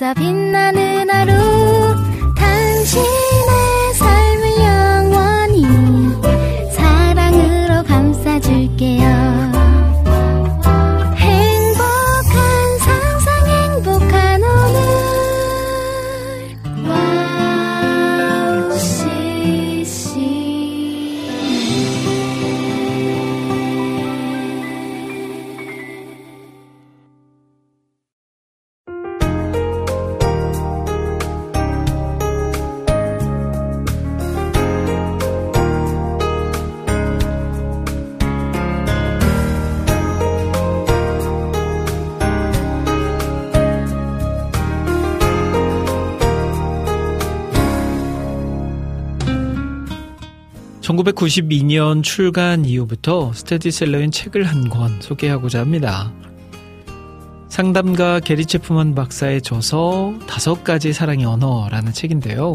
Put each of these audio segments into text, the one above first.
있어 빛나는 (1992년) 출간 이후부터 스테디셀러인 책을 한 권 소개하고자 합니다. 상담가 게리 체프먼 박사의 저서 다섯 가지 사랑의 언어라는 책인데요.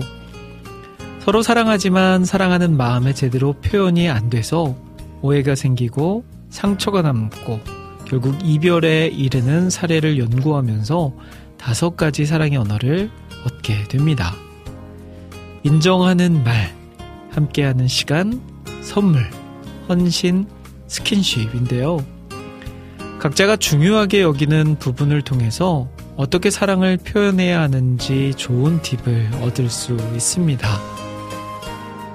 서로 사랑하지만 사랑하는 마음에 제대로 표현이 안 돼서 오해가 생기고 상처가 남고 결국 이별에 이르는 사례를 연구하면서 다섯 가지 사랑의 언어를 얻게 됩니다. 인정하는 말, 함께하는 시간, 선물, 헌신, 스킨십인데요. 각자가 중요하게 여기는 부분을 통해서 어떻게 사랑을 표현해야 하는지 좋은 팁을 얻을 수 있습니다.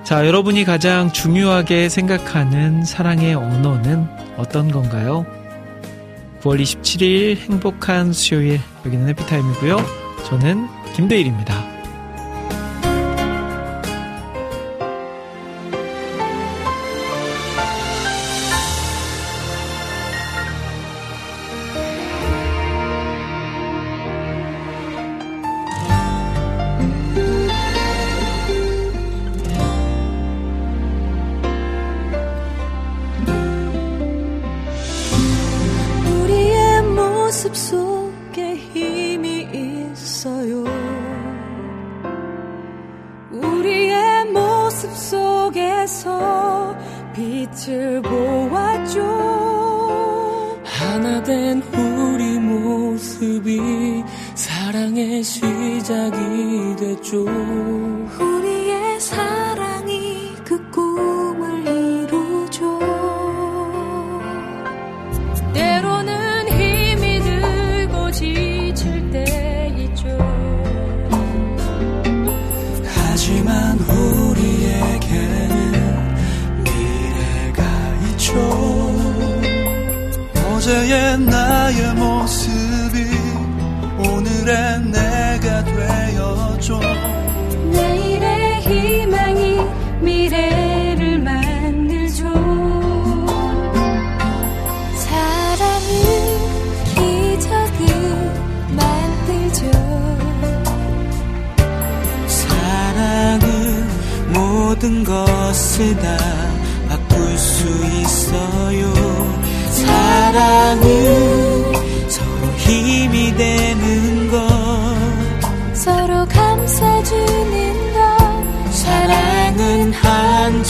자, 여러분이 가장 중요하게 생각하는 사랑의 언어는 어떤 건가요? 9월 27일 행복한 수요일 여기는 해피타임이고요. 저는 김대일입니다.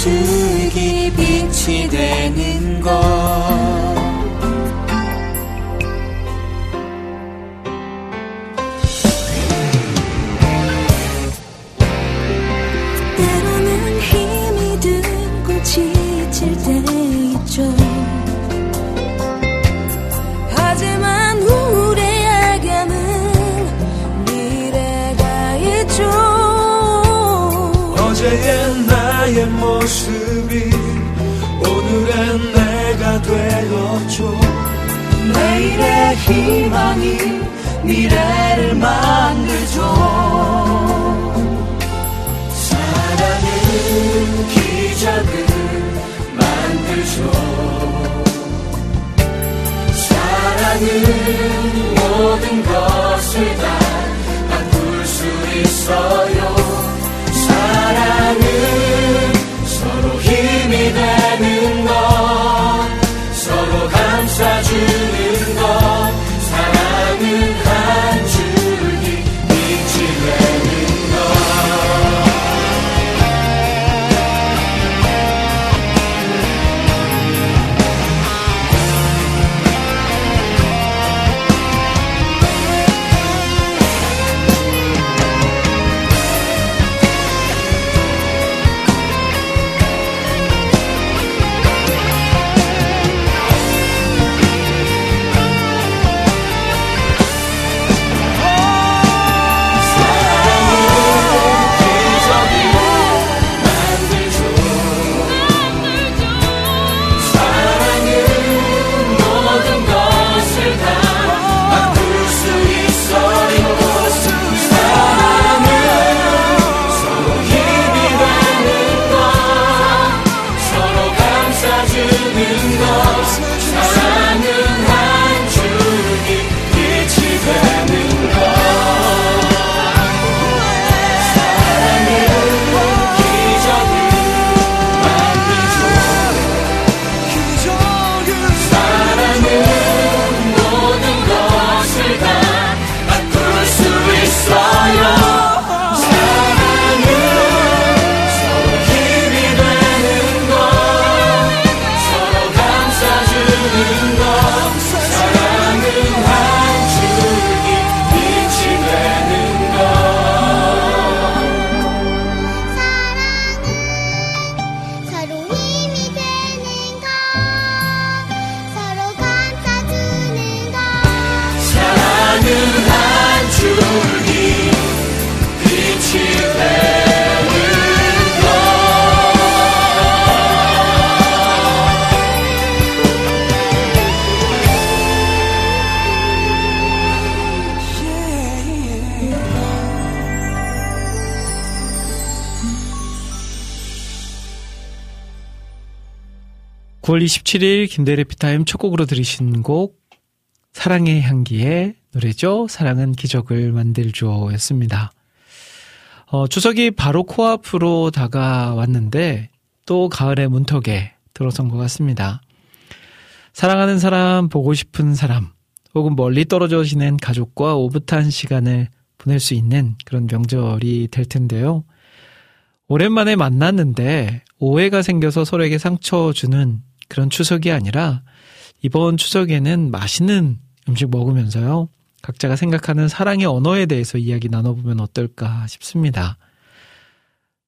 주기 빛이 되는 것. 희망이 미래를 만들죠. 9월 27일 김대래 피타임 첫 곡으로 들으신 곡 사랑의 향기의 노래죠. 사랑은 기적을 만들죠 였습니다. 어, 추석이 바로 코앞으로 다가왔는데 또 가을의 문턱에 들어선 것 같습니다. 사랑하는 사람, 보고 싶은 사람, 혹은 멀리 떨어져 지낸 가족과 오붓한 시간을 보낼 수 있는 그런 명절이 될 텐데요. 오랜만에 만났는데 오해가 생겨서 서로에게 상처 주는 그런 추석이 아니라 이번 추석에는 맛있는 음식 먹으면서요. 각자가 생각하는 사랑의 언어에 대해서 이야기 나눠보면 어떨까 싶습니다.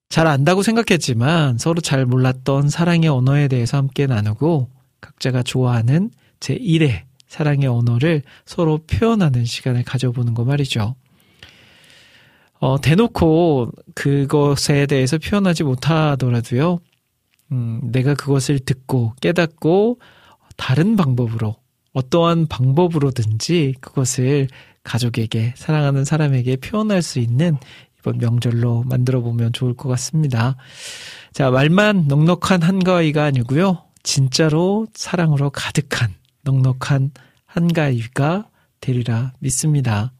잘 안다고 생각했지만 서로 잘 몰랐던 사랑의 언어에 대해서 함께 나누고 각자가 좋아하는 제1의 사랑의 언어를 서로 표현하는 시간을 가져보는 거 말이죠. 어, 대놓고 그것에 대해서 표현하지 못하더라도요, 음, 내가 그것을 듣고 깨닫고 다른 방법으로, 어떠한 방법으로든지 그것을 가족에게, 사랑하는 사람에게 표현할 수 있는 이번 명절로 만들어 보면 좋을 것 같습니다. 자, 말만 넉넉한 한가위가 아니고요. 진짜로 사랑으로 가득한 넉넉한 한가위가 되리라 믿습니다.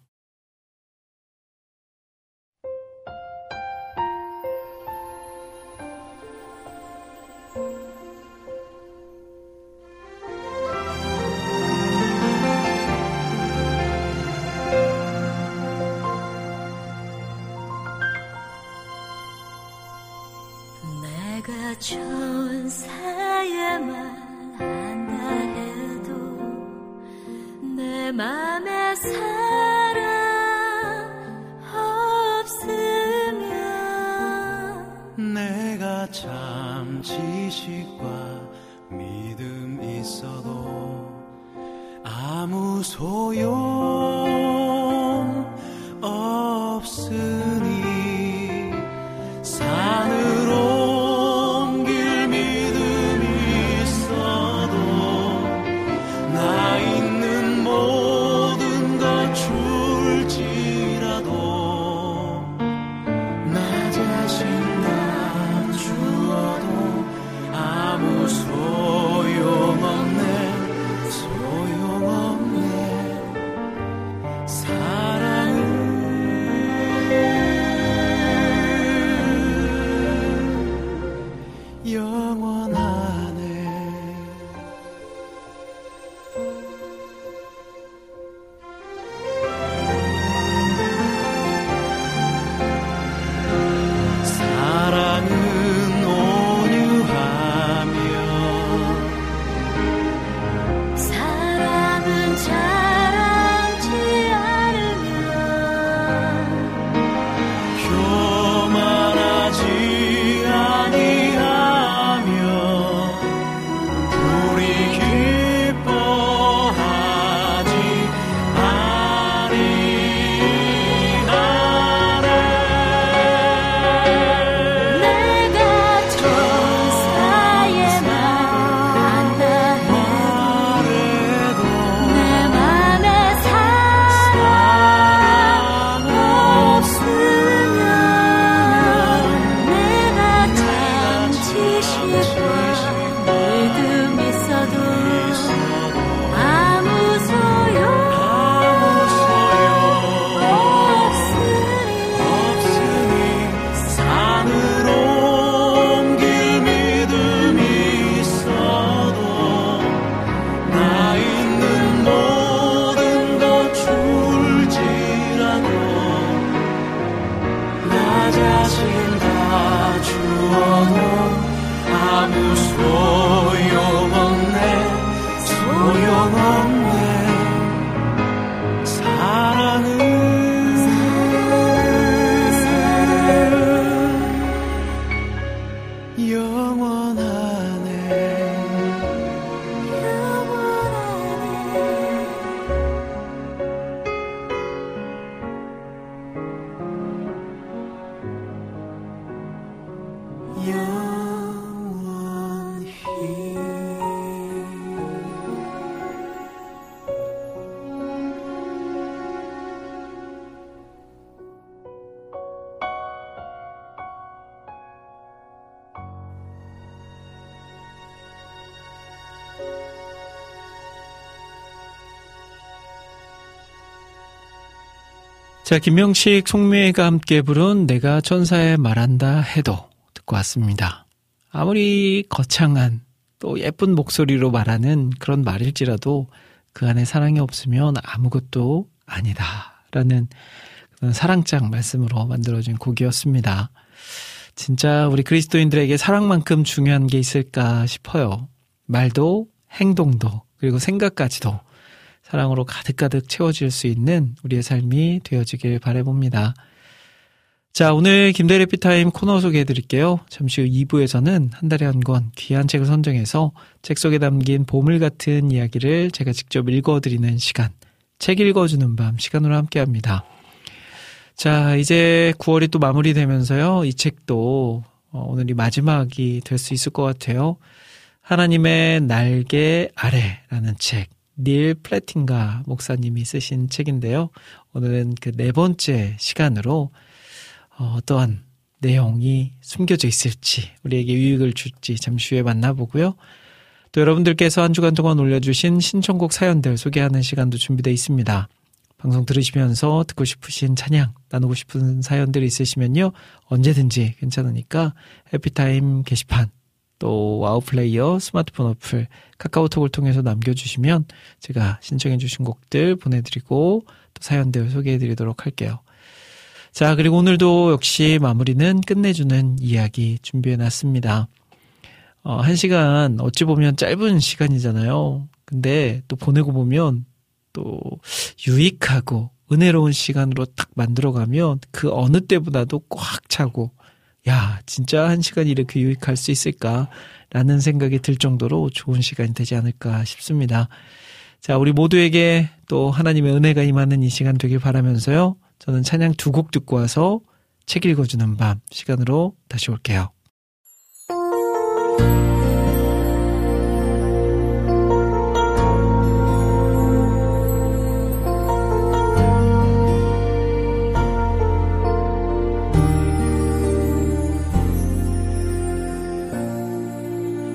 자, 김명식, 송미애가 함께 부른 내가 천사에 말한다 해도 듣고 왔습니다. 아무리 거창한 또 예쁜 목소리로 말하는 그런 말일지라도 그 안에 사랑이 없으면 아무것도 아니다. 라는 사랑장 말씀으로 만들어진 곡이었습니다. 진짜 우리 그리스도인들에게 사랑만큼 중요한 게 있을까 싶어요. 말도, 행동도, 그리고 생각까지도 사랑으로 가득가득 채워질 수 있는 우리의 삶이 되어지길 바래봅니다. 자, 오늘 김대래 피타임 코너 소개해 드릴게요. 잠시 후 2부에서는 한 달에 한 권 귀한 책을 선정해서 책 속에 담긴 보물 같은 이야기를 제가 직접 읽어 드리는 시간, 책 읽어 주는 밤 시간으로 함께 합니다. 자, 이제 9월이 또 마무리되면서요. 이 책도 어, 오늘이 마지막이 될 수 있을 것 같아요. 하나님의 날개 아래라는 책. 닐 플래팅가 목사님이 쓰신 책인데요. 오늘은 그 네 번째 시간으로 어, 어떠한 내용이 숨겨져 있을지, 우리에게 유익을 줄지 잠시 후에 만나보고요. 또 여러분들께서 한 주간 동안 올려주신 신청곡 사연들 소개하는 시간도 준비되어 있습니다. 방송 들으시면서 듣고 싶으신 찬양, 나누고 싶은 사연들 있으시면요. 언제든지 괜찮으니까 Happy Time 게시판 또 WOW Player 스마트폰 어플 카카오톡을 통해서 남겨주시면 제가 신청해주신 곡들 보내드리고 또 사연들 소개해드리도록 할게요. 자, 그리고 오늘도 역시 마무리는 끝내주는 이야기 준비해놨습니다. 어, 한 시간 어찌 보면 짧은 시간이잖아요. 근데 또 보내고 보면 또 유익하고 은혜로운 시간으로 딱 만들어가면 그 어느 때보다도 꽉 차고 야, 진짜 한 시간이 이렇게 유익할 수 있을까라는 생각이 들 정도로 좋은 시간이 되지 않을까 싶습니다. 자, 우리 모두에게 또 하나님의 은혜가 임하는 이 시간 되길 바라면서요. 저는 찬양 두 곡 듣고 와서 책 읽어주는 밤 시간으로 다시 올게요.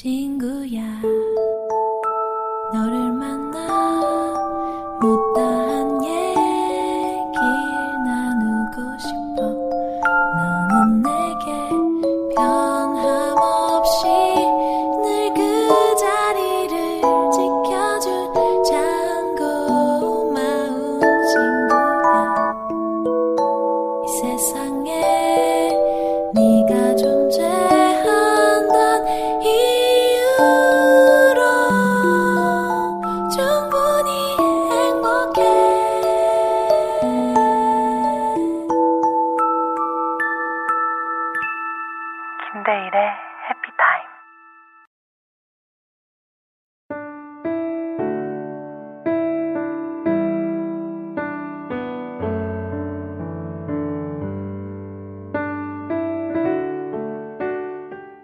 친구야 너를 만나 못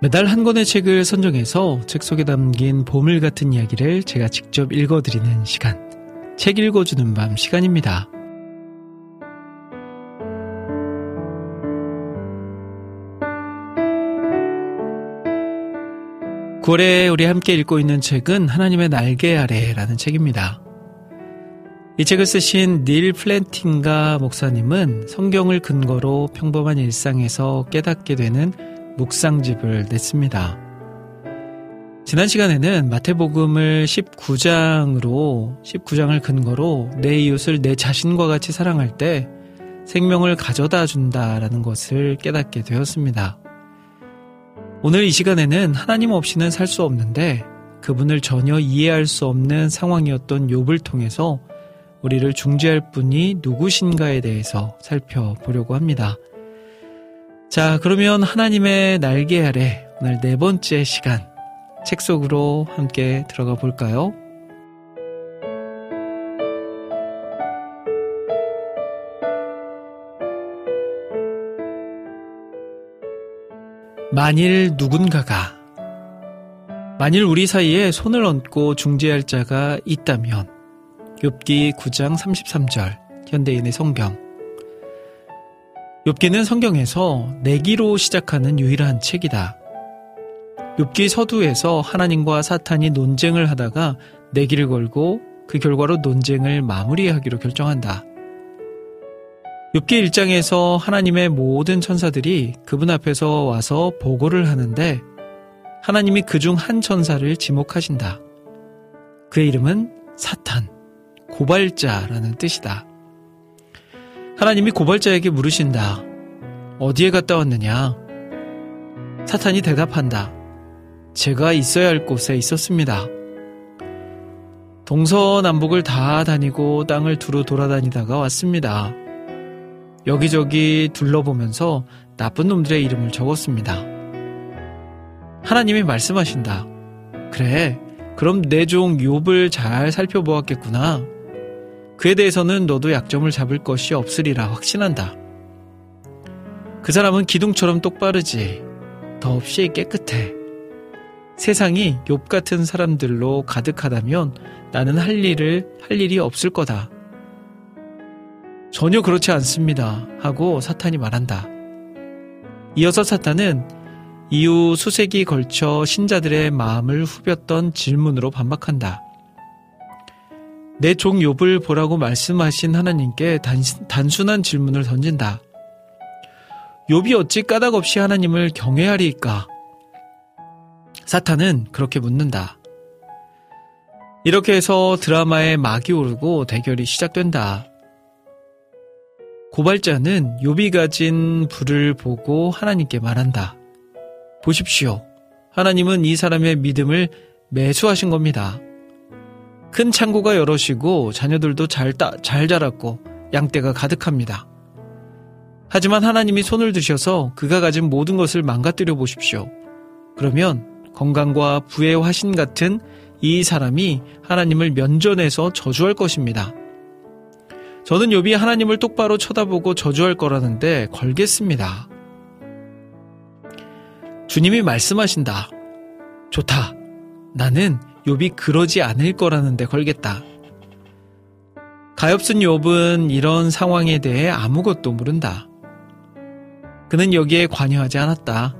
매달 한 권의 책을 선정해서 책 속에 담긴 보물 같은 이야기를 제가 직접 읽어드리는 시간. 책 읽어주는 밤 시간입니다. 9월에 우리 함께 읽고 있는 책은 하나님의 날개 아래라는 책입니다. 이 책을 쓰신 닐 플랜팅가 목사님은 성경을 근거로 평범한 일상에서 깨닫게 되는 묵상집을 냈습니다. 지난 시간에는 마태복음을 19장으로 19장을 근거로 내 이웃을 내 자신과 같이 사랑할 때 생명을 가져다 준다라는 것을 깨닫게 되었습니다. 오늘 이 시간에는 하나님 없이는 살 수 없는데 그분을 전혀 이해할 수 없는 상황이었던 욥을 통해서 우리를 중재할 분이 누구신가에 대해서 살펴보려고 합니다. 자, 그러면 하나님의 날개 아래 오늘 네 번째 시간 책 속으로 함께 들어가 볼까요? 만일 누군가가 만일 우리 사이에 손을 얹고 중재할 자가 있다면 욥기 9장 33절 현대인의 성경 욥기는 성경에서 내기로 시작하는 유일한 책이다. 욥기 서두에서 하나님과 사탄이 논쟁을 하다가 내기를 걸고 그 결과로 논쟁을 마무리하기로 결정한다. 욥기 1장에서 하나님의 모든 천사들이 그분 앞에서 와서 보고를 하는데 하나님이 그 중 한 천사를 지목하신다. 그의 이름은 사탄, 고발자라는 뜻이다. 하나님이 고발자에게 물으신다. 어디에 갔다 왔느냐? 사탄이 대답한다. 제가 있어야 할 곳에 있었습니다. 동서남북을 다 다니고 땅을 두루 돌아다니다가 왔습니다. 여기저기 둘러보면서 나쁜 놈들의 이름을 적었습니다. 하나님이 말씀하신다. 그래, 그럼 내 종 욥을 잘 살펴보았겠구나. 그에 대해서는 너도 약점을 잡을 것이 없으리라 확신한다. 그 사람은 기둥처럼 똑바르지. 더없이 깨끗해. 세상이 욥 같은 사람들로 가득하다면 나는 할 일을 할 일이 없을 거다. 전혀 그렇지 않습니다. 하고 사탄이 말한다. 이어서 사탄은 이후 수세기 걸쳐 신자들의 마음을 후볐던 질문으로 반박한다. 내 종 욥을 보라고 말씀하신 하나님께 단, 단순한 질문을 던진다. 욥이 어찌 까닭 없이 하나님을 경외하리까? 사탄은 그렇게 묻는다. 이렇게 해서 드라마에 막이 오르고 대결이 시작된다. 고발자는 욥이 가진 불을 보고 하나님께 말한다. 보십시오. 하나님은 이 사람의 믿음을 매수하신 겁니다. 큰 창고가 여럿이고 자녀들도 잘, 따, 잘 자랐고 양떼가 가득합니다. 하지만 하나님이 손을 드셔서 그가 가진 모든 것을 망가뜨려 보십시오. 그러면 건강과 부의 화신 같은 이 사람이 하나님을 면전해서 저주할 것입니다. 저는 욥이 하나님을 똑바로 쳐다보고 저주할 거라는데 걸겠습니다. 주님이 말씀하신다. 좋다. 나는 욥이 그러지 않을 거라는데 걸겠다. 가엾은 욥은 이런 상황에 대해 아무것도 모른다. 그는 여기에 관여하지 않았다.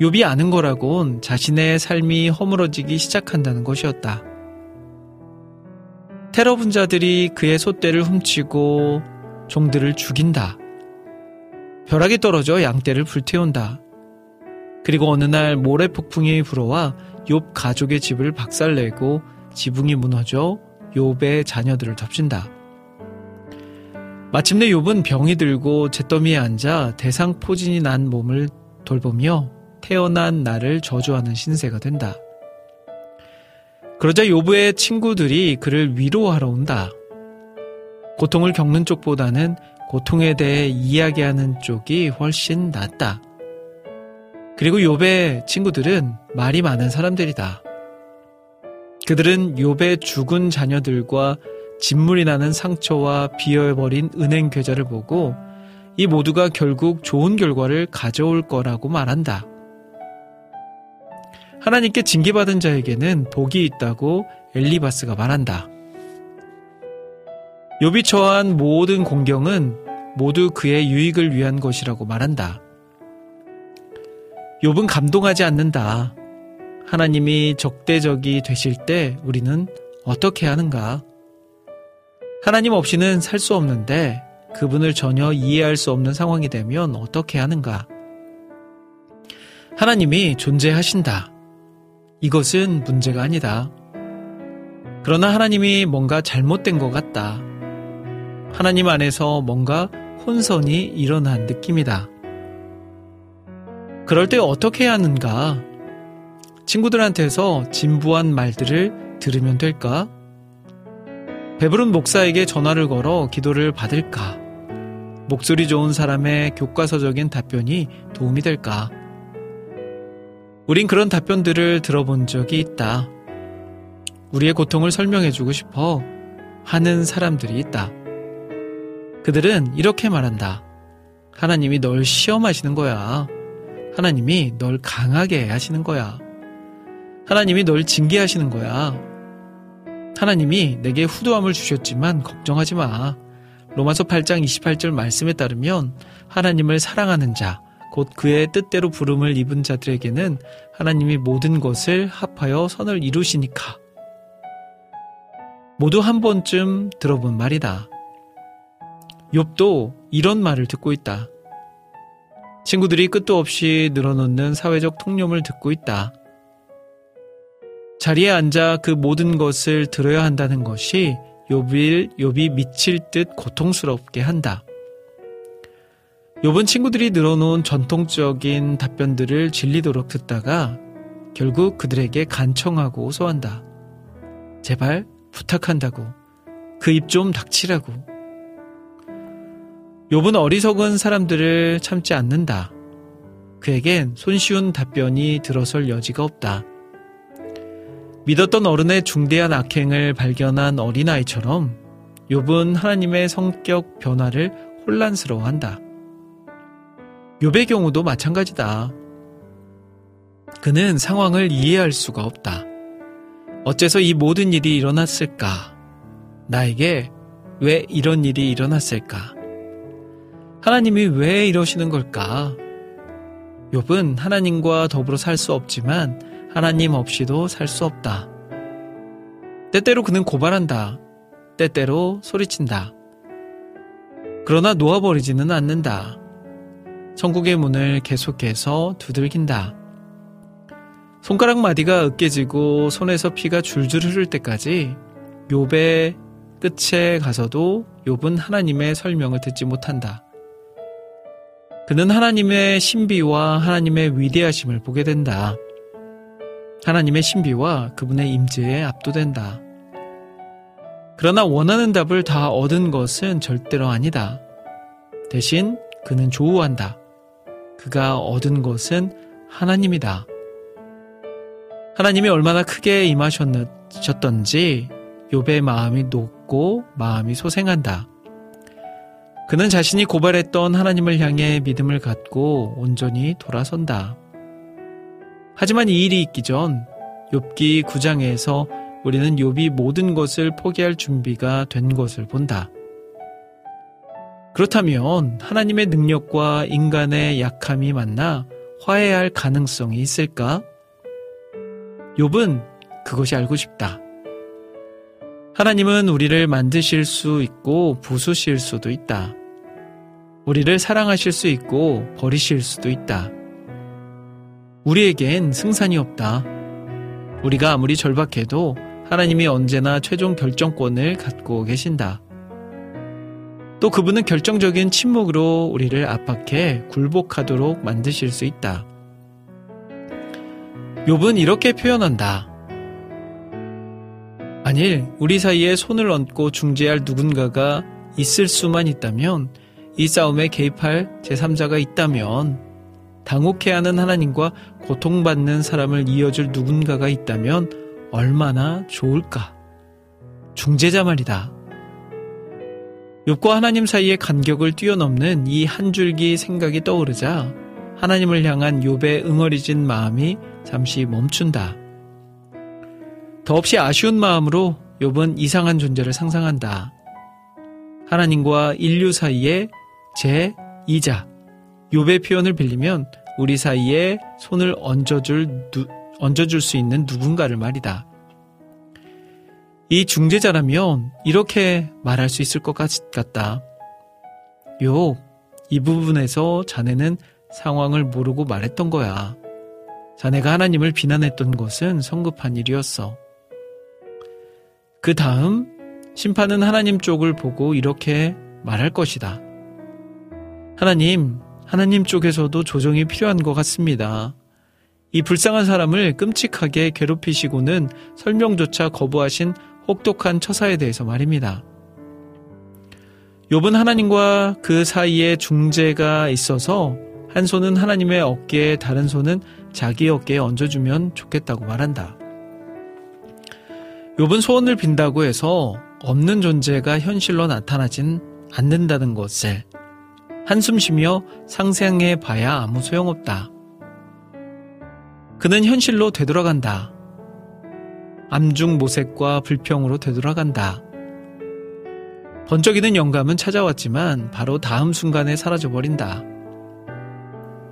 욥이 아는 거라곤 자신의 삶이 허물어지기 시작한다는 것이었다. 테러 분자들이 그의 솥대를 훔치고 종들을 죽인다. 벼락이 떨어져 양떼를 불태운다. 그리고 어느 날 모래 폭풍이 불어와 욥 가족의 집을 박살내고 지붕이 무너져 욥의 자녀들을 덮친다. 마침내 욥은 병이 들고 잿더미에 앉아 대상포진이 난 몸을 돌보며 태어난 나를 저주하는 신세가 된다. 그러자 욥의 친구들이 그를 위로하러 온다. 고통을 겪는 쪽보다는 고통에 대해 이야기하는 쪽이 훨씬 낫다. 그리고 욥의 친구들은 말이 많은 사람들이다. 그들은 욥의 죽은 자녀들과 진물이 나는 상처와 비어버린 은행 계좌를 보고 이 모두가 결국 좋은 결과를 가져올 거라고 말한다. 하나님께 징계받은 자에게는 복이 있다고 엘리바스가 말한다. 욥이 처한 모든 공경은 모두 그의 유익을 위한 것이라고 말한다. 욥은 감동하지 않는다. 하나님이 적대적이 되실 때 우리는 어떻게 하는가? 하나님 없이는 살 수 없는데 그분을 전혀 이해할 수 없는 상황이 되면 어떻게 하는가? 하나님이 존재하신다. 이것은 문제가 아니다. 그러나 하나님이 뭔가 잘못된 것 같다. 하나님 안에서 뭔가 혼선이 일어난 느낌이다. 그럴 때 어떻게 해야 하는가? 친구들한테서 진부한 말들을 들으면 될까? 배부른 목사에게 전화를 걸어 기도를 받을까? 목소리 좋은 사람의 교과서적인 답변이 도움이 될까? 우린 그런 답변들을 들어본 적이 있다. 우리의 고통을 설명해주고 싶어 하는 사람들이 있다. 그들은 이렇게 말한다. 하나님이 널 시험하시는 거야. 하나님이 널 강하게 하시는 거야. 하나님이 널 징계하시는 거야. 하나님이 내게 후두함을 주셨지만 걱정하지 마. 로마서 8장 28절 말씀에 따르면 하나님을 사랑하는 자, 곧 그의 뜻대로 부름을 입은 자들에게는 하나님이 모든 것을 합하여 선을 이루시니까. 모두 한 번쯤 들어본 말이다. 욥도 이런 말을 듣고 있다. 친구들이 끝도 없이 늘어놓는 사회적 통념을 듣고 있다. 자리에 앉아 그 모든 것을 들어야 한다는 것이 욥일 욥이 미칠 듯 고통스럽게 한다. 욥은 친구들이 늘어놓은 전통적인 답변들을 질리도록 듣다가 결국 그들에게 간청하고 호소한다. 제발 부탁한다고. 그 입 좀 닥치라고. 욥은 어리석은 사람들을 참지 않는다. 그에겐 손쉬운 답변이 들어설 여지가 없다. 믿었던 어른의 중대한 악행을 발견한 어린아이처럼 욥은 하나님의 성격 변화를 혼란스러워한다. 욥의 경우도 마찬가지다. 그는 상황을 이해할 수가 없다. 어째서 이 모든 일이 일어났을까? 나에게 왜 이런 일이 일어났을까? 하나님이 왜 이러시는 걸까? 욥은 하나님과 더불어 살 수 없지만 하나님 없이도 살 수 없다. 때때로 그는 고발한다. 때때로 소리친다. 그러나 놓아버리지는 않는다. 천국의 문을 계속해서 두들긴다. 손가락 마디가 으깨지고 손에서 피가 줄줄 흐를 때까지 욥의 끝에 가서도 욥은 하나님의 설명을 듣지 못한다. 그는 하나님의 신비와 하나님의 위대하심을 보게 된다. 하나님의 신비와 그분의 임재에 압도된다. 그러나 원하는 답을 다 얻은 것은 절대로 아니다. 대신 그는 조우한다. 그가 얻은 것은 하나님이다. 하나님이 얼마나 크게 임하셨던지 욥의 마음이 높고 마음이 소생한다. 그는 자신이 고발했던 하나님을 향해 믿음을 갖고 온전히 돌아선다. 하지만 이 일이 있기 전 욥기 9장에서 우리는 욥이 모든 것을 포기할 준비가 된 것을 본다. 그렇다면 하나님의 능력과 인간의 약함이 만나 화해할 가능성이 있을까? 욥은 그것이 알고 싶다. 하나님은 우리를 만드실 수 있고 부수실 수도 있다. 우리를 사랑하실 수 있고 버리실 수도 있다. 우리에겐 승산이 없다. 우리가 아무리 절박해도 하나님이 언제나 최종 결정권을 갖고 계신다. 또 그분은 결정적인 침묵으로 우리를 압박해 굴복하도록 만드실 수 있다. 욥은 이렇게 표현한다. 만일 우리 사이에 손을 얹고 중재할 누군가가 있을 수만 있다면 이 싸움에 개입할 제3자가 있다면 당혹해 하는 하나님과 고통받는 사람을 이어줄 누군가가 있다면 얼마나 좋을까? 중재자 말이다. 욥과 하나님 사이의 간격을 뛰어넘는 이 한 줄기 생각이 떠오르자 하나님을 향한 욥의 응어리진 마음이 잠시 멈춘다. 더없이 아쉬운 마음으로 욥은 이상한 존재를 상상한다. 하나님과 인류 사이에 제2자 욥의 표현을 빌리면 우리 사이에 손을 얹어줄 누, 얹어줄 수 있는 누군가를 말이다. 이 중재자라면 이렇게 말할 수 있을 것 같다. 욥, 이 부분에서 자네는 상황을 모르고 말했던 거야. 자네가 하나님을 비난했던 것은 성급한 일이었어. 그 다음 심판은 하나님 쪽을 보고 이렇게 말할 것이다. 하나님, 하나님 쪽에서도 조정이 필요한 것 같습니다. 이 불쌍한 사람을 끔찍하게 괴롭히시고는 설명조차 거부하신 혹독한 처사에 대해서 말입니다. 욥은 하나님과 그 사이에 중재가 있어서 한 손은 하나님의 어깨에 다른 손은 자기 어깨에 얹어주면 좋겠다고 말한다. 욥은 소원을 빈다고 해서 없는 존재가 현실로 나타나진 않는다는 것을 한숨 쉬며 상생해 봐야 아무 소용없다. 그는 현실로 되돌아간다. 암중 모색과 불평으로 되돌아간다. 번쩍이는 영감은 찾아왔지만 바로 다음 순간에 사라져버린다.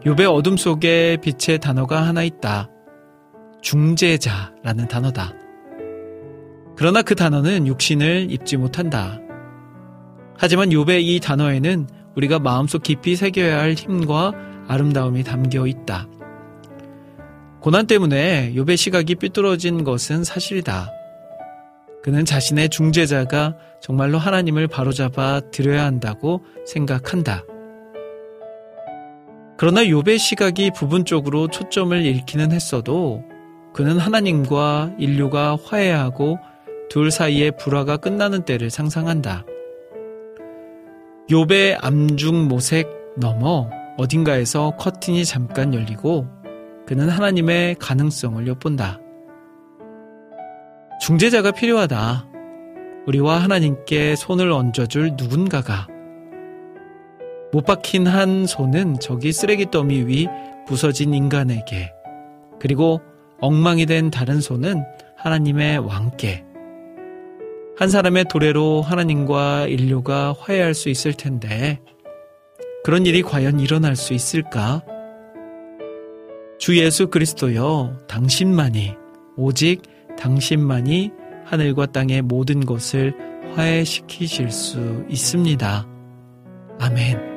욥의 어둠 속에 빛의 단어가 하나 있다. 중재자라는 단어다. 그러나 그 단어는 육신을 입지 못한다. 하지만 욥의 이 단어에는 우리가 마음속 깊이 새겨야 할 힘과 아름다움이 담겨 있다. 고난 때문에 욥의 시각이 삐뚤어진 것은 사실이다. 그는 자신의 중재자가 정말로 하나님을 바로잡아 드려야 한다고 생각한다. 그러나 욥의 시각이 부분적으로 초점을 잃기는 했어도 그는 하나님과 인류가 화해하고 둘 사이의 불화가 끝나는 때를 상상한다. 욥의 암중 모색 넘어 어딘가에서 커튼이 잠깐 열리고 그는 하나님의 가능성을 엿본다. 중재자가 필요하다. 우리와 하나님께 손을 얹어줄 누군가가 못 박힌 한 손은 저기 쓰레기 더미 위 부서진 인간에게, 그리고 엉망이 된 다른 손은 하나님의 왕께, 한 사람의 도래로 하나님과 인류가 화해할 수 있을 텐데, 그런 일이 과연 일어날 수 있을까? 주 예수 그리스도여, 당신만이, 오직 당신만이 하늘과 땅의 모든 것을 화해시키실 수 있습니다. 아멘.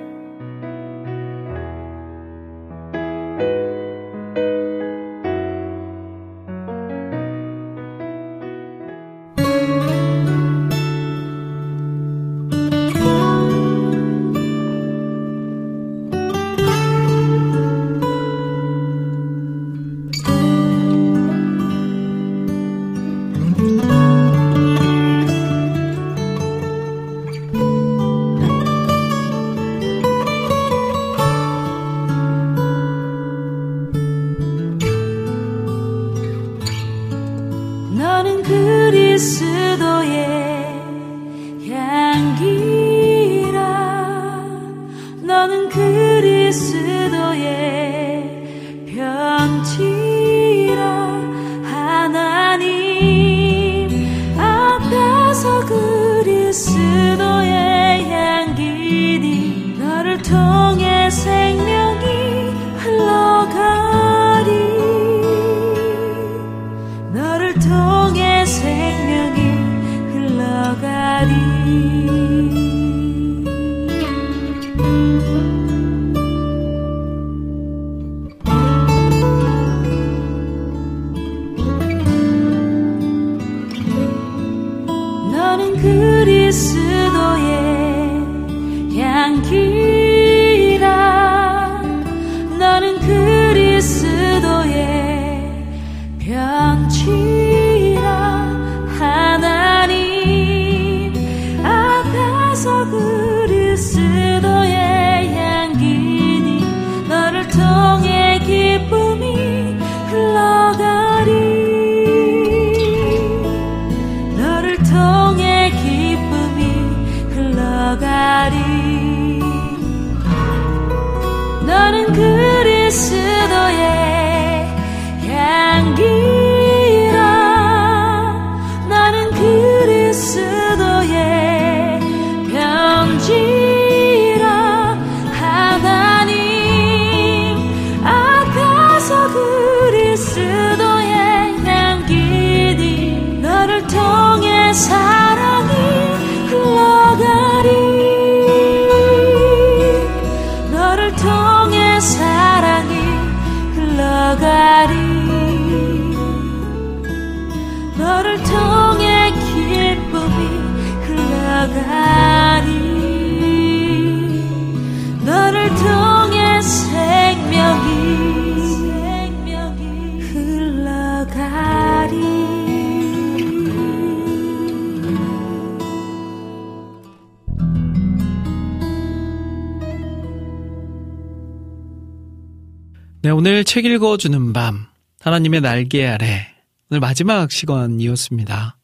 책 읽어주는 밤, 하나님의 날개 아래, 오늘 마지막 시간이었습니다.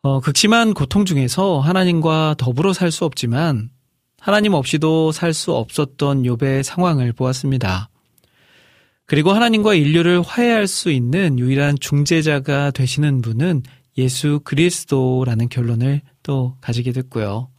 어, 극심한 고통 중에서 하나님과 더불어 살 수 없지만, 하나님 없이도 살 수 없었던 욥의 상황을 보았습니다. 그리고 하나님과 인류를 화해할 수 있는 유일한 중재자가 되시는 분은 예수 그리스도라는 결론을 또 가지게 됐고요.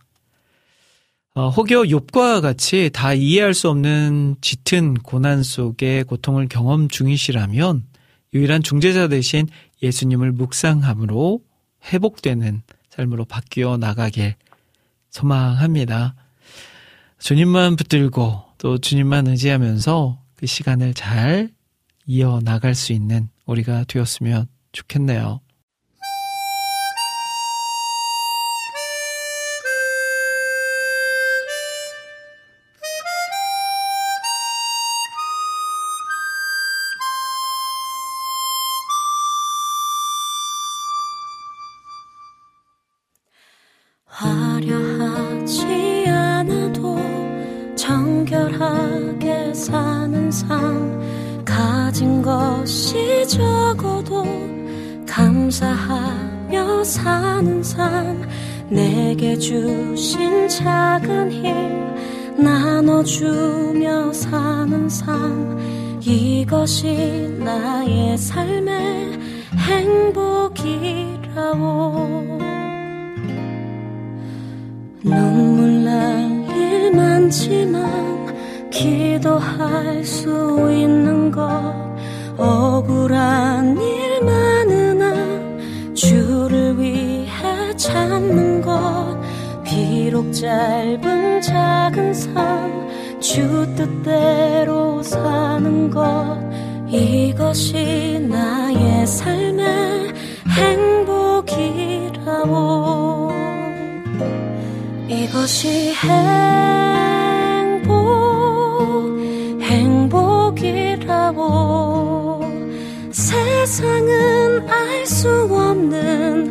어, 혹여 욥과 같이 다 이해할 수 없는 짙은 고난 속에 고통을 경험 중이시라면 유일한 중재자 대신 예수님을 묵상함으로 회복되는 삶으로 바뀌어 나가길 소망합니다. 주님만 붙들고 또 주님만 의지하면서 그 시간을 잘 이어 나갈 수 있는 우리가 되었으면 좋겠네요. 주신 작은 힘 나눠주며 사는 삶 이것이 나의 삶의 행복이라오 눈물 날 일 많지만 기도할 수 있는 것 억울한 일많 짧은 작은 삶주 뜻대로 사는 것. 이것이 나의 삶의 행복이라고. 이것이 행복 행복이라고. 세상은 알 수 없는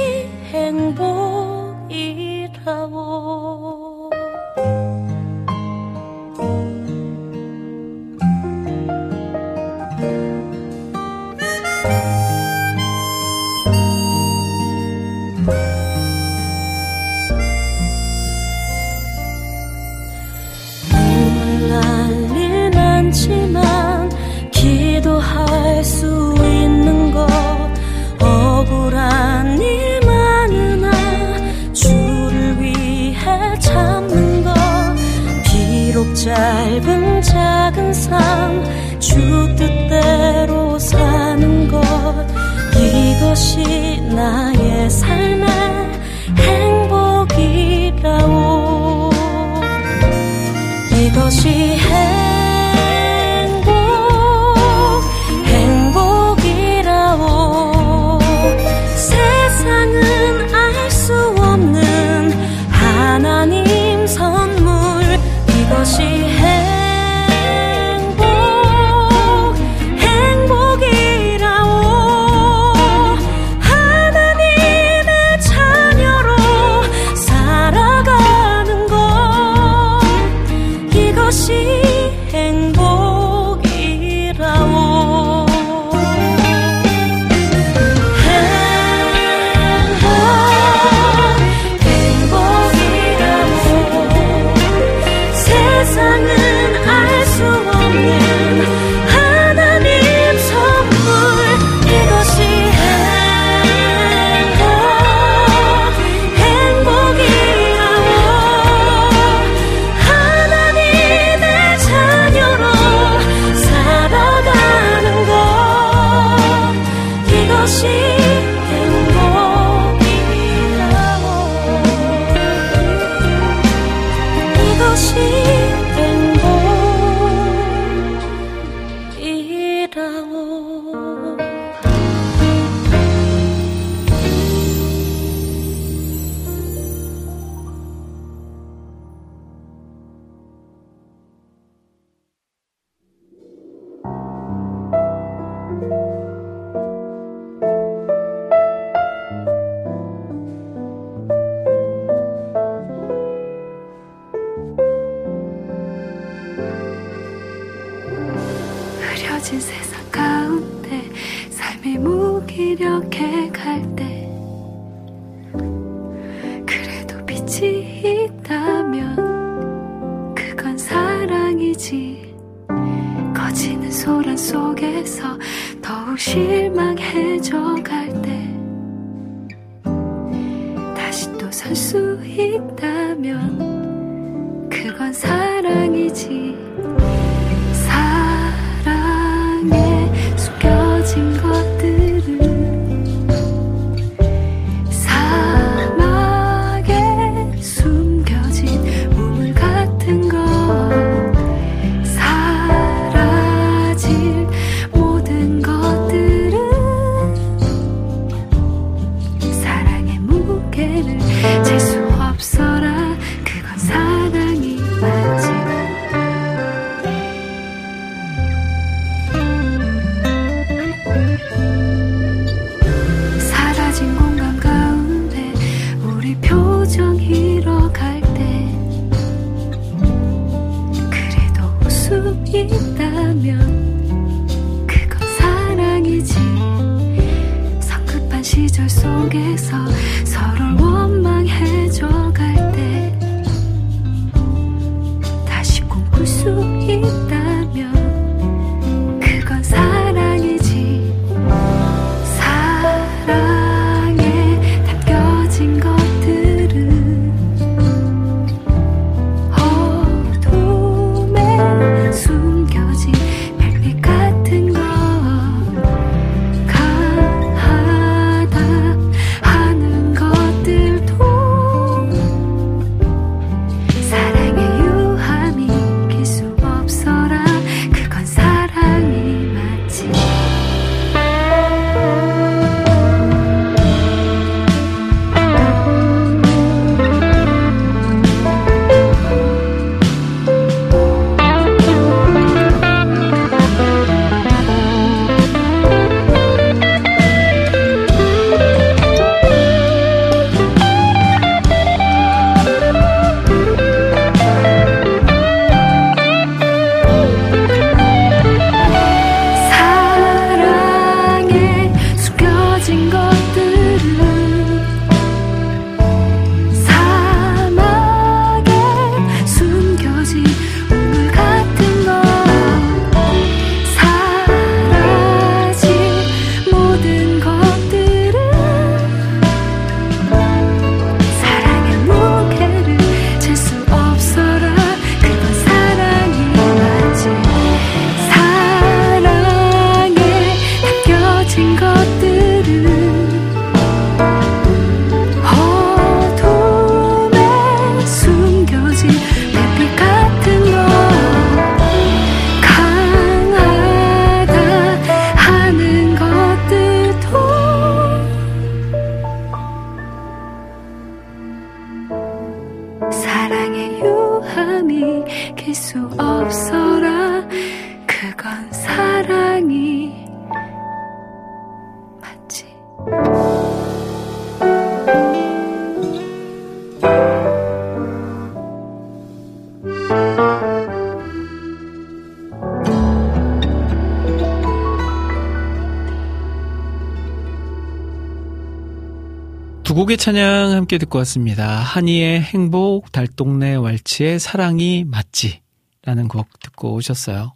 찬양 함께 듣고 왔습니다. 한이의 행복, 달동네 왈츠의 사랑이 맞지. 라는 곡 듣고 오셨어요.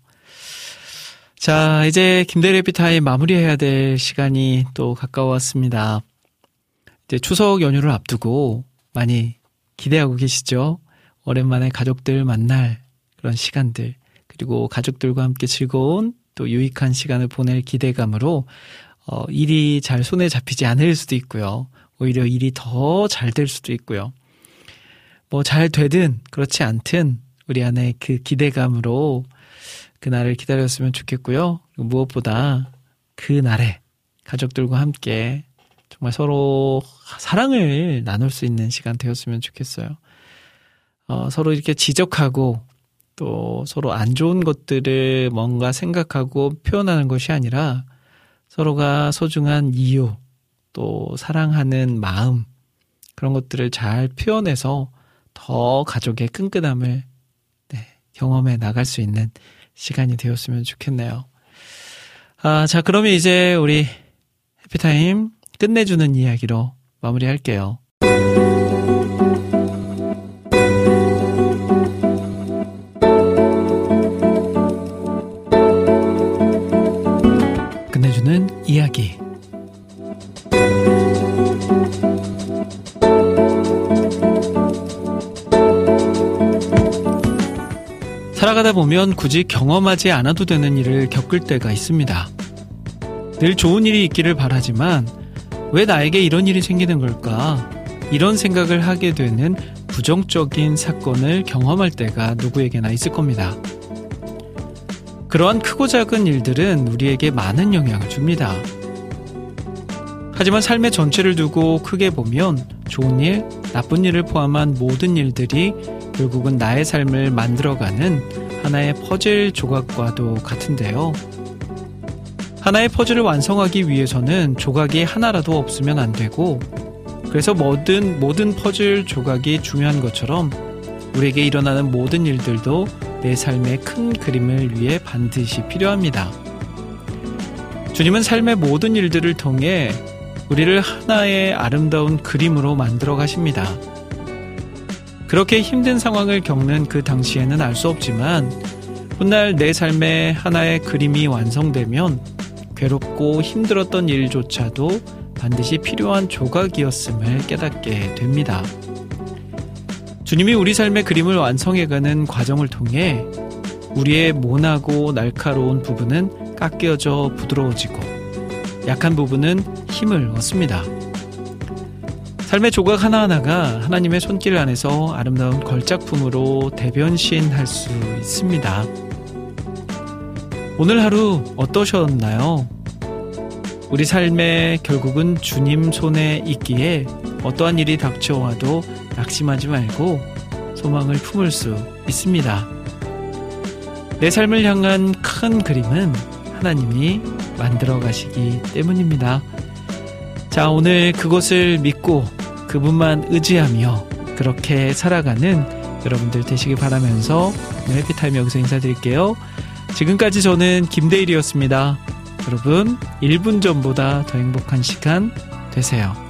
자, 이제 김대리 비타임 마무리해야 될 시간이 또 가까웠습니다. 이제 추석 연휴를 앞두고 많이 기대하고 계시죠? 오랜만에 가족들 만날 그런 시간들, 그리고 가족들과 함께 즐거운 또 유익한 시간을 보낼 기대감으로 어, 일이 잘 손에 잡히지 않을 수도 있고요. 오히려 일이 더 잘 될 수도 있고요. 뭐 잘 되든 그렇지 않든 우리 안에 그 기대감으로 그날을 기다렸으면 좋겠고요. 무엇보다 그 날에 가족들과 함께 정말 서로 사랑을 나눌 수 있는 시간 되었으면 좋겠어요. 어, 서로 이렇게 지적하고 또 서로 안 좋은 것들을 뭔가 생각하고 표현하는 것이 아니라 서로가 소중한 이유, 또 사랑하는 마음, 그런 것들을 잘 표현해서 더 가족의 끈끈함을 네, 경험해 나갈 수 있는 시간이 되었으면 좋겠네요. 아, 자, 그러면 이제 우리 해피타임 끝내주는 이야기로 마무리할게요. 끝내주는 이야기. 살아가다 보면 굳이 경험하지 않아도 되는 일을 겪을 때가 있습니다. 늘 좋은 일이 있기를 바라지만 왜 나에게 이런 일이 생기는 걸까? 이런 생각을 하게 되는 부정적인 사건을 경험할 때가 누구에게나 있을 겁니다. 그러한 크고 작은 일들은 우리에게 많은 영향을 줍니다. 하지만 삶의 전체를 두고 크게 보면 좋은 일, 나쁜 일을 포함한 모든 일들이 결국은 나의 삶을 만들어가는 하나의 퍼즐 조각과도 같은데요. 하나의 퍼즐을 완성하기 위해서는 조각이 하나라도 없으면 안 되고, 그래서 모든, 모든 퍼즐 조각이 중요한 것처럼 우리에게 일어나는 모든 일들도 내 삶의 큰 그림을 위해 반드시 필요합니다. 주님은 삶의 모든 일들을 통해 우리를 하나의 아름다운 그림으로 만들어 가십니다. 그렇게 힘든 상황을 겪는 그 당시에는 알 수 없지만 훗날 내 삶의 하나의 그림이 완성되면 괴롭고 힘들었던 일조차도 반드시 필요한 조각이었음을 깨닫게 됩니다. 주님이 우리 삶의 그림을 완성해가는 과정을 통해 우리의 모나고 날카로운 부분은 깎여져 부드러워지고 약한 부분은 힘을 얻습니다. 삶의 조각 하나하나가 하나님의 손길 안에서 아름다운 걸작품으로 대변신할 수 있습니다. 오늘 하루 어떠셨나요? 우리 삶의 결국은 주님 손에 있기에 어떠한 일이 닥쳐와도 낙심하지 말고 소망을 품을 수 있습니다. 내 삶을 향한 큰 그림은 하나님이 만들어 가시기 때문입니다. 자, 오늘 그것을 믿고 그분만 의지하며 그렇게 살아가는 여러분들 되시길 바라면서 해피타임 여기서 인사드릴게요. 지금까지 저는 김대일이었습니다. 여러분, 1분 전보다 더 행복한 시간 되세요.